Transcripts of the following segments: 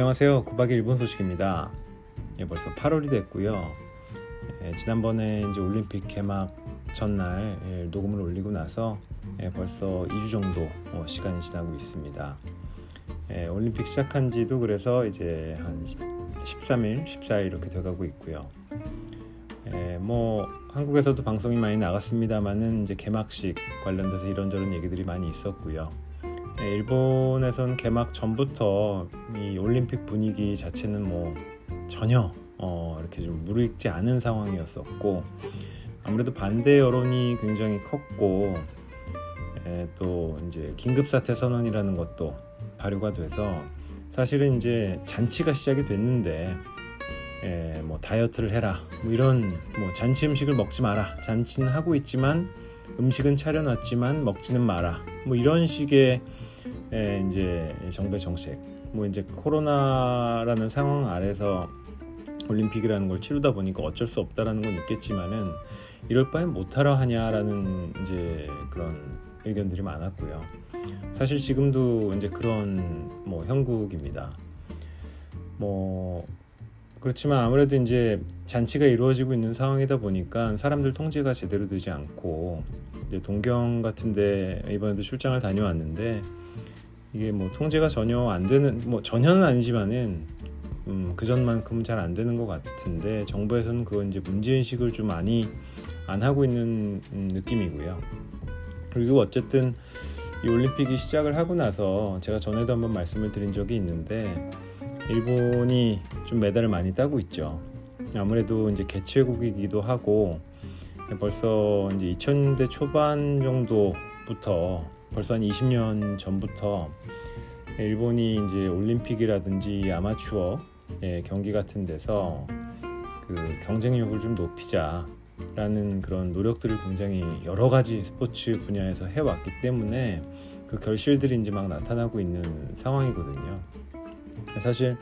안녕하세요. 9박 1분 소식입니다. 예, 벌써 8월이 됐고요. 예, 지난번에 이제 올림픽 개막 전날 예, 녹음을 올리고 나서 예, 벌써 2주 정도 어, 시간이 지나고 있습니다. 예, 올림픽 시작한 지도 그래서 이제 한 13일, 14일 이렇게 돼가고 있고요. 예, 뭐 한국에서도 방송이 많이 나갔습니다만은 이제 개막식 관련돼서 이런저런 얘기들이 많이 있었고요. 예, 일본에선 개막 전부터 이 올림픽 분위기 자체는 뭐 전혀 어, 이렇게 좀 무르익지 않은 상황이었었고 아무래도 반대 여론이 굉장히 컸고 예, 또 이제 긴급 사태 선언이라는 것도 발효가 돼서 사실은 이제 잔치가 시작이 됐는데 예, 뭐 다이어트를 해라 뭐 이런 뭐 잔치 음식을 먹지 마라 잔치는 하고 있지만 음식은 차려놨지만 먹지는 마라 뭐 이런 식의 예, 이제 정부의 정책 뭐 이제 코로나라는 상황 아래서 올림픽이라는 걸 치르다 보니까 어쩔 수 없다라는 건 있겠지만은 이럴 바엔 못하러 하냐라는 이제 그런 의견들이 많았고요. 사실 지금도 이제 그런 뭐 형국입니다. 뭐 그렇지만 아무래도 이제 잔치가 이루어지고 있는 상황이다 보니까 사람들 통제가 제대로 되지 않고 동경 같은데 이번에도 출장을 다녀왔는데 이게 뭐 통제가 전혀 안 되는 뭐 전혀는 아니지만은 음, 그 전만큼은 잘 안 되는 것 같은데 정부에서는 그건 이제 문제 인식을 좀 많이 안 하고 있는 음, 느낌이고요. 그리고 어쨌든 이 올림픽이 시작을 하고 나서 제가 전에도 한번 말씀을 드린 적이 있는데 일본이 좀 메달을 많이 따고 있죠. 아무래도 이제 개최국이기도 하고 벌써 이제 2000년대 초반 정도부터 벌써 한 20년 전부터 일본이 이제 올림픽이라든지 아마추어 예, 경기 같은 데서 그 경쟁력을 좀 높이자라는 그런 노력들을 굉장히 여러 가지 스포츠 분야에서 해왔기 때문에 그 결실들이 이제 막 나타나고 있는 상황이거든요. 사실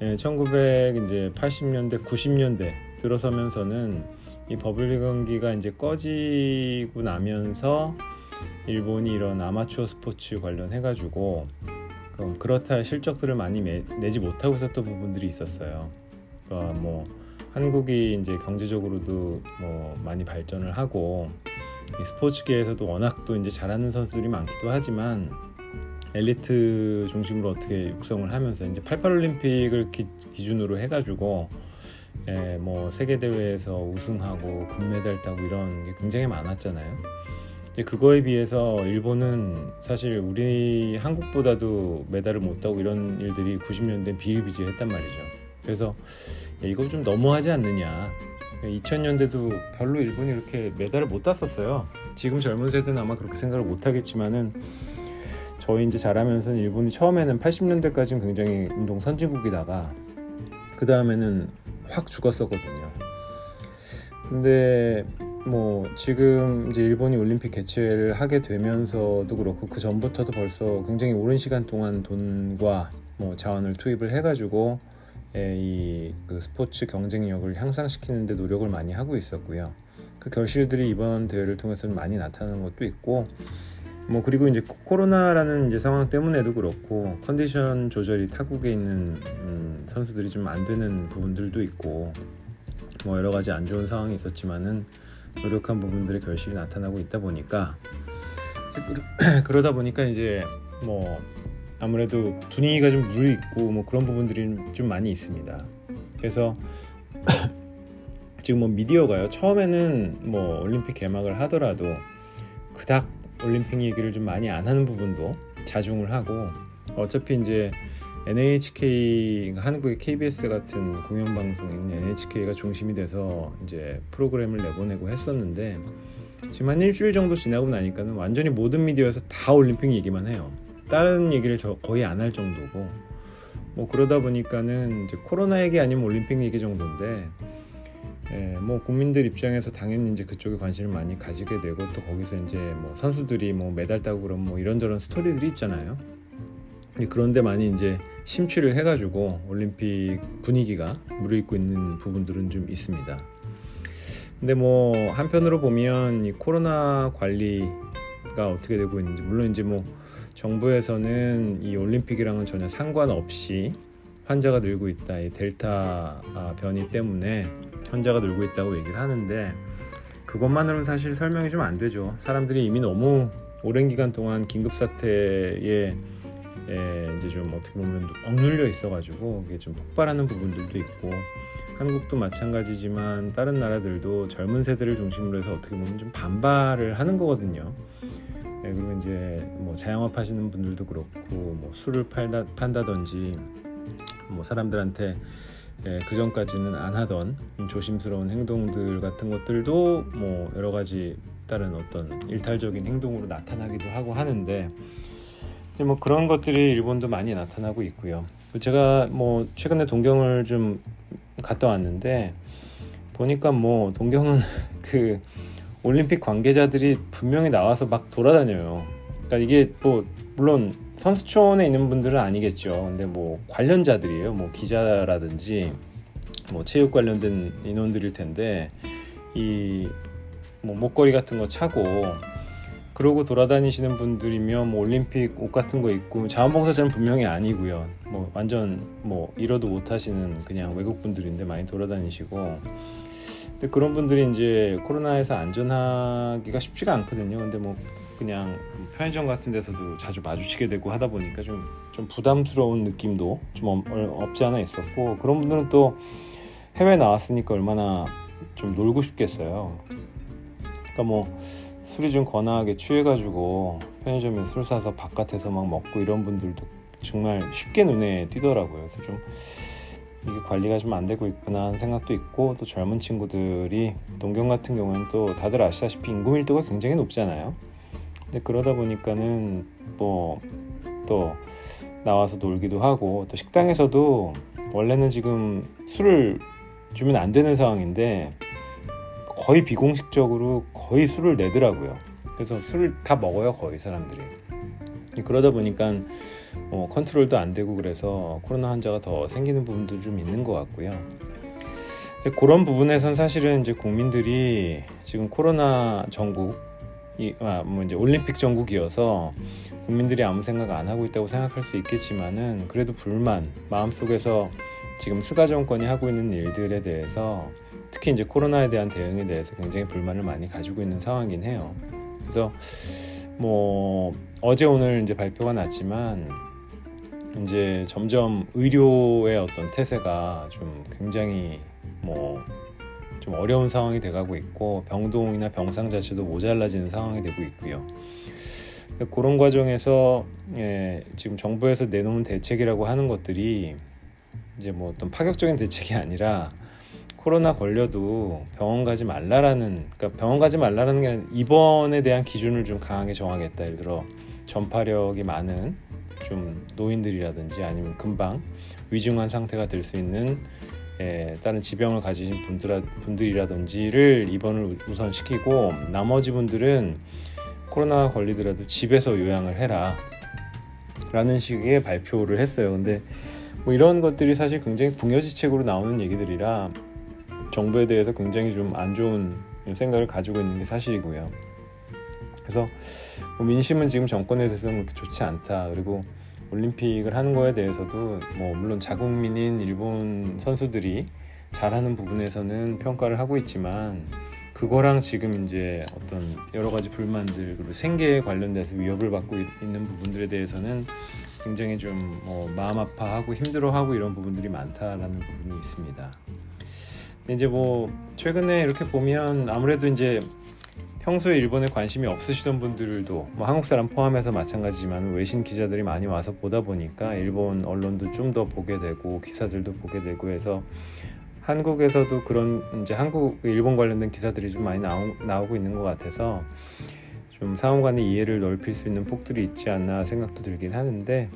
1980년대, 90년대 들어서면서는 이 버블리 경기가 이제 꺼지고 나면서 일본이 이런 아마추어 스포츠 관련해 가지고 그렇다 할 실적들을 많이 매, 내지 못하고 있었던 부분들이 있었어요. 그러니까 뭐 한국이 이제 경제적으로도 뭐 많이 발전을 하고 스포츠계에서도 워낙 또 이제 잘하는 선수들이 많기도 하지만 엘리트 중심으로 어떻게 육성을 하면서 이제 88 올림픽을 기, 준으로 해가지고 예, 뭐 세계 대회에서 우승하고 금메달 따고 이런 게 굉장히 많았잖아요. 이제 그거에 비해서 일본은 사실 우리 한국보다도 메달을 못 따고 이런 일들이 90년대 비일비재했단 말이죠. 그래서 이거 좀 너무하지 않느냐. 2000년대도 별로 일본이 이렇게 메달을 못 땄었어요. 지금 젊은 세대는 아마 그렇게 생각을 못 하겠지만은 저희 이제 자라면서 일본이 처음에는 80년대까지는 굉장히 운동 선진국이다가 그 다음에는 확 죽었었거든요. 근데 뭐 지금 이제 일본이 올림픽 개최를 하게 되면서도 그렇고 그 전부터도 벌써 굉장히 오랜 시간 동안 돈과 뭐 자원을 투입을 해가지고 예, 이그 스포츠 경쟁력을 향상시키는데 노력을 많이 하고 있었고요. 그 결실들이 이번 대회를 통해서 많이 나타나는 것도 있고 뭐 그리고 이제 코로나라는 이제 상황 때문에도 그렇고 컨디션 조절이 타국에 있는 음, 선수들이 좀 안 되는 부분들도 있고 뭐 여러 가지 안 좋은 상황이 있었지만은 노력한 부분들의 결실이 나타나고 있다 보니까 그러다 보니까 이제 뭐 아무래도 분위기가 좀 무르익고 뭐 그런 부분들이 좀 많이 있습니다. 그래서 지금 뭐 미디어가요 처음에는 뭐 올림픽 개막을 하더라도 그닥 올림픽 얘기를 좀 많이 안 하는 부분도 자중을 하고 어차피 이제 NHK 한국의 KBS 같은 공영 방송인 NHK가 중심이 돼서 이제 프로그램을 내보내고 했었는데 지금 한 일주일 정도 지나고 나니까는 완전히 모든 미디어에서 다 올림픽 얘기만 해요. 다른 얘기를 거의 안 할 정도고 뭐 그러다 보니까는 이제 코로나 얘기 아니면 올림픽 얘기 정도인데 예, 뭐 국민들 입장에서 당연히 이제 그쪽에 관심을 많이 가지게 되고 또 거기서 이제 뭐 선수들이 뭐 메달 따고 그런 뭐 이런저런 스토리들이 있잖아요. 그런데 많이 이제 심취를 해가지고 올림픽 분위기가 무르익고 있는 부분들은 좀 있습니다. 근데 뭐 한편으로 보면 이 코로나 관리가 어떻게 되고 있는지 물론 이제 뭐 정부에서는 이 올림픽이랑은 전혀 상관없이 환자가 늘고 있다. 이 델타 아, 변이 때문에 환자가 늘고 있다고 얘기를 하는데 그것만으로는 사실 설명이 좀 안 되죠. 사람들이 이미 너무 오랜 기간 동안 긴급 사태에 에 이제 좀 어떻게 보면 억눌려 있어가지고 그게 좀 폭발하는 부분들도 있고 한국도 마찬가지지만 다른 나라들도 젊은 세대를 중심으로 해서 어떻게 보면 좀 반발을 하는 거거든요. 네, 그리고 이제 뭐 자영업 하시는 분들도 그렇고 뭐 술을 팔다 판다든지 뭐 사람들한테 예, 그 전까지는 안 하던 조심스러운 행동들 같은 것들도 뭐 여러 가지 다른 어떤 일탈적인 행동으로 나타나기도 하고 하는데 뭐 그런 것들이 일본도 많이 나타나고 있고요. 제가 뭐 최근에 동경을 좀 갔다 왔는데 보니까 뭐 동경은 그 올림픽 관계자들이 분명히 나와서 막 돌아다녀요. 그러니까 이게 뭐 물론 선수촌에 있는 분들은 아니겠죠. 근데 뭐 관련자들이에요. 뭐 기자라든지 뭐 체육 관련된 인원들일 텐데 이 뭐 목걸이 같은 거 차고 그러고 돌아다니시는 분들이면 뭐 올림픽 옷 같은 거 입고 자원봉사자는 분명히 아니고요. 뭐 완전 뭐 이러도 못 하시는 그냥 외국 분들인데 많이 돌아다니시고 근데 그런 분들이 이제 코로나에서 안전하기가 쉽지가 않거든요. 근데 뭐 그냥 편의점 같은 데서도 자주 마주치게 되고 하다 보니까 좀, 좀 부담스러운 느낌도 좀 없지 않아 있었고 그런 분들은 또 해외 나왔으니까 얼마나 좀 놀고 싶겠어요. 그러니까 뭐 술이 좀 거나하게 취해가지고 편의점에 술 사서 바깥에서 막 먹고 이런 분들도 정말 쉽게 눈에 띄더라고요. 그래서 좀 이게 관리가 좀 안 되고 있구나 하는 생각도 있고 또 젊은 친구들이 동경 같은 경우는 또 다들 아시다시피 인구 밀도가 굉장히 높잖아요. 근데 그러다 보니까는 뭐 또 나와서 놀기도 하고 또 식당에서도 원래는 지금 술을 주면 안 되는 상황인데 거의 비공식적으로 거의 술을 내더라고요. 그래서 술을 다 먹어요 거의 사람들이. 그러다 보니까 어, 컨트롤도 안 되고 그래서 코로나 환자가 더 생기는 부분도 좀 있는 것 같고요. 그런 부분에선 사실은 이제 국민들이 지금 코로나 정국 이, 아, 뭐 이제 올림픽 정국이어서 국민들이 아무 생각 안 하고 있다고 생각할 수 있겠지만은 그래도 불만 마음속에서 지금 스가 정권이 하고 있는 일들에 대해서 특히 이제 코로나에 대한 대응에 대해서 굉장히 불만을 많이 가지고 있는 상황이긴 해요. 그래서 뭐 어제 오늘 이제 발표가 났지만 이제 점점 의료의 어떤 태세가 좀 굉장히 뭐 좀 어려운 상황이 돼가고 있고 병동이나 병상 자체도 모자라지는 상황이 되고 있고요. 그런 과정에서 예, 지금 정부에서 내놓은 대책이라고 하는 것들이 이제 뭐 어떤 파격적인 대책이 아니라 코로나 걸려도 병원 가지 말라라는 그러니까 병원 가지 말라라는 게 아니라 입원에 대한 기준을 좀 강하게 정하겠다. 예를 들어 전파력이 많은 좀 노인들이라든지 아니면 금방 위중한 상태가 될 수 있는 에, 다른 지병을 가지신 분들, 분들이라든지를 입원을 우선 시키고 나머지 분들은 코로나 걸리더라도 집에서 요양을 해라 라는 식의 발표를 했어요 근데 뭐 이런 것들이 사실 굉장히 궁여지책으로 나오는 얘기들이라 정부에 대해서 굉장히 좀 안 좋은 생각을 가지고 있는 게 사실이고요. 그래서 뭐 민심은 지금 정권에 대해서는 그렇게 좋지 않다. 그리고 올림픽을 하는 거에 대해서도 뭐 물론 자국민인 일본 선수들이 잘하는 부분에서는 평가를 하고 있지만 그거랑 지금 이제 어떤 여러 가지 불만들 그리고 생계에 관련돼서 위협을 받고 있는 부분들에 대해서는 굉장히 좀 뭐 마음 아파하고 힘들어하고 이런 부분들이 많다라는 부분이 있습니다. 이제 뭐 최근에 이렇게 보면 아무래도 이제 평소에 일본에 관심이 없으시던 분들도 뭐 한국 사람 포함해서 마찬가지지만 외신 기자들이 많이 와서 보다 보니까 일본 언론도 좀 더 보게 되고 기사들도 보게 되고 해서 한국에서도 그런 이제 한국 일본 관련된 기사들이 좀 많이 나오, 나오고 있는 것 같아서 좀 상호 간의 이해를 넓힐 수 있는 폭들이 있지 않나 생각도 들긴 하는데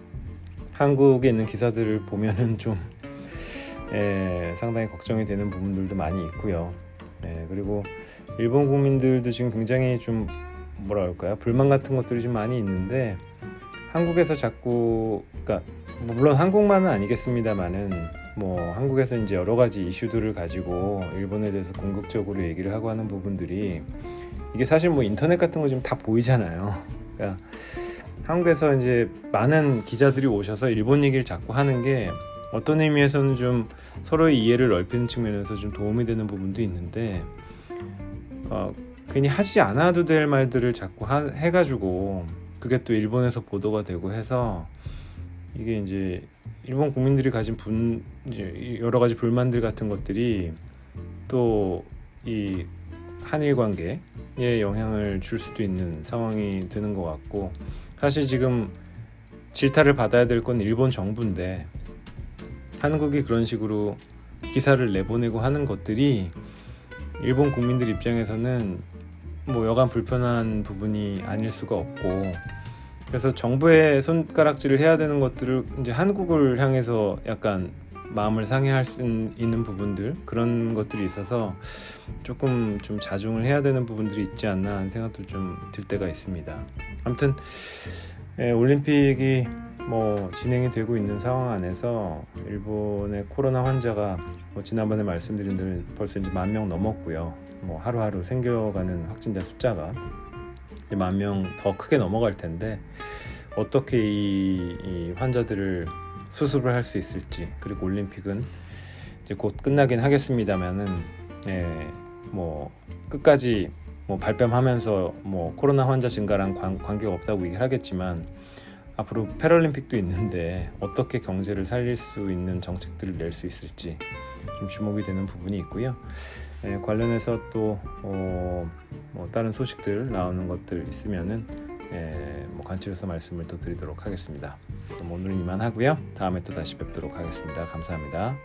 한국에 있는 기사들을 보면은 좀 예, 상당히 걱정이 되는 부분들도 많이 있고요. 예, 그리고 일본 국민들도 지금 굉장히 좀 뭐라 할까요? 불만 같은 것들이 좀 많이 있는데 한국에서 자꾸 그러니까 뭐 물론 한국만은 아니겠습니다만은 뭐 한국에서 이제 여러 가지 이슈들을 가지고 일본에 대해서 공격적으로 얘기를 하고 하는 부분들이 이게 사실 뭐 인터넷 같은 거좀다 보이잖아요. 그러니까 한국에서 이제 많은 기자들이 오셔서 일본 얘기를 자꾸 하는 게 어떤 의미에서는 좀 서로의 이해를 넓히는 측면에서 좀 도움이 되는 부분도 있는데 어, 괜히 하지 않아도 될 말들을 자꾸 하, 해가지고 그게 또 일본에서 보도가 되고 해서 이게 이제 일본 국민들이 가진 분 여러 가지 불만들 같은 것들이 또 이 한일 관계에 영향을 줄 수도 있는 상황이 되는 것 같고 사실 지금 질타를 받아야 될 건 일본 정부인데 한국이 그런 식으로 기사를 내보내고 하는 것들이 일본 국민들 입장에서는 뭐 여간 불편한 부분이 아닐 수가 없고 그래서 정부의 손가락질을 해야 되는 것들을 이제 한국을 향해서 약간 마음을 상해할 수 있는 부분들 그런 것들이 있어서 조금 좀 자중을 해야 되는 부분들이 있지 않나 하는 생각도 좀 들 때가 있습니다. 아무튼 예, 올림픽이 뭐 진행이 되고 있는 상황 안에서 일본의 코로나 환자가 뭐 지난번에 말씀드린 대로 벌써 이제 만 명 넘었고요. 뭐 하루하루 생겨가는 확진자 숫자가 만명 더 크게 넘어갈 텐데 어떻게 이, 이 환자들을 수습을 할 수 있을지 그리고 올림픽은 이제 곧 끝나긴 하겠습니다만은 예, 뭐 끝까지 뭐 발뺌하면서 뭐 코로나 환자 증가랑 관, 관계가 없다고 얘기를 하겠지만 앞으로 패럴림픽도 있는데 어떻게 경제를 살릴 수 있는 정책들을 낼 수 있을지 좀 주목이 되는 부분이 있고요. 예, 관련해서 또 어, 뭐 다른 소식들 나오는 것들 있으면은 예, 뭐 관측에서 말씀을 또 드리도록 하겠습니다. 그럼 오늘은 이만 하고요. 다음에 또 다시 뵙도록 하겠습니다. 감사합니다.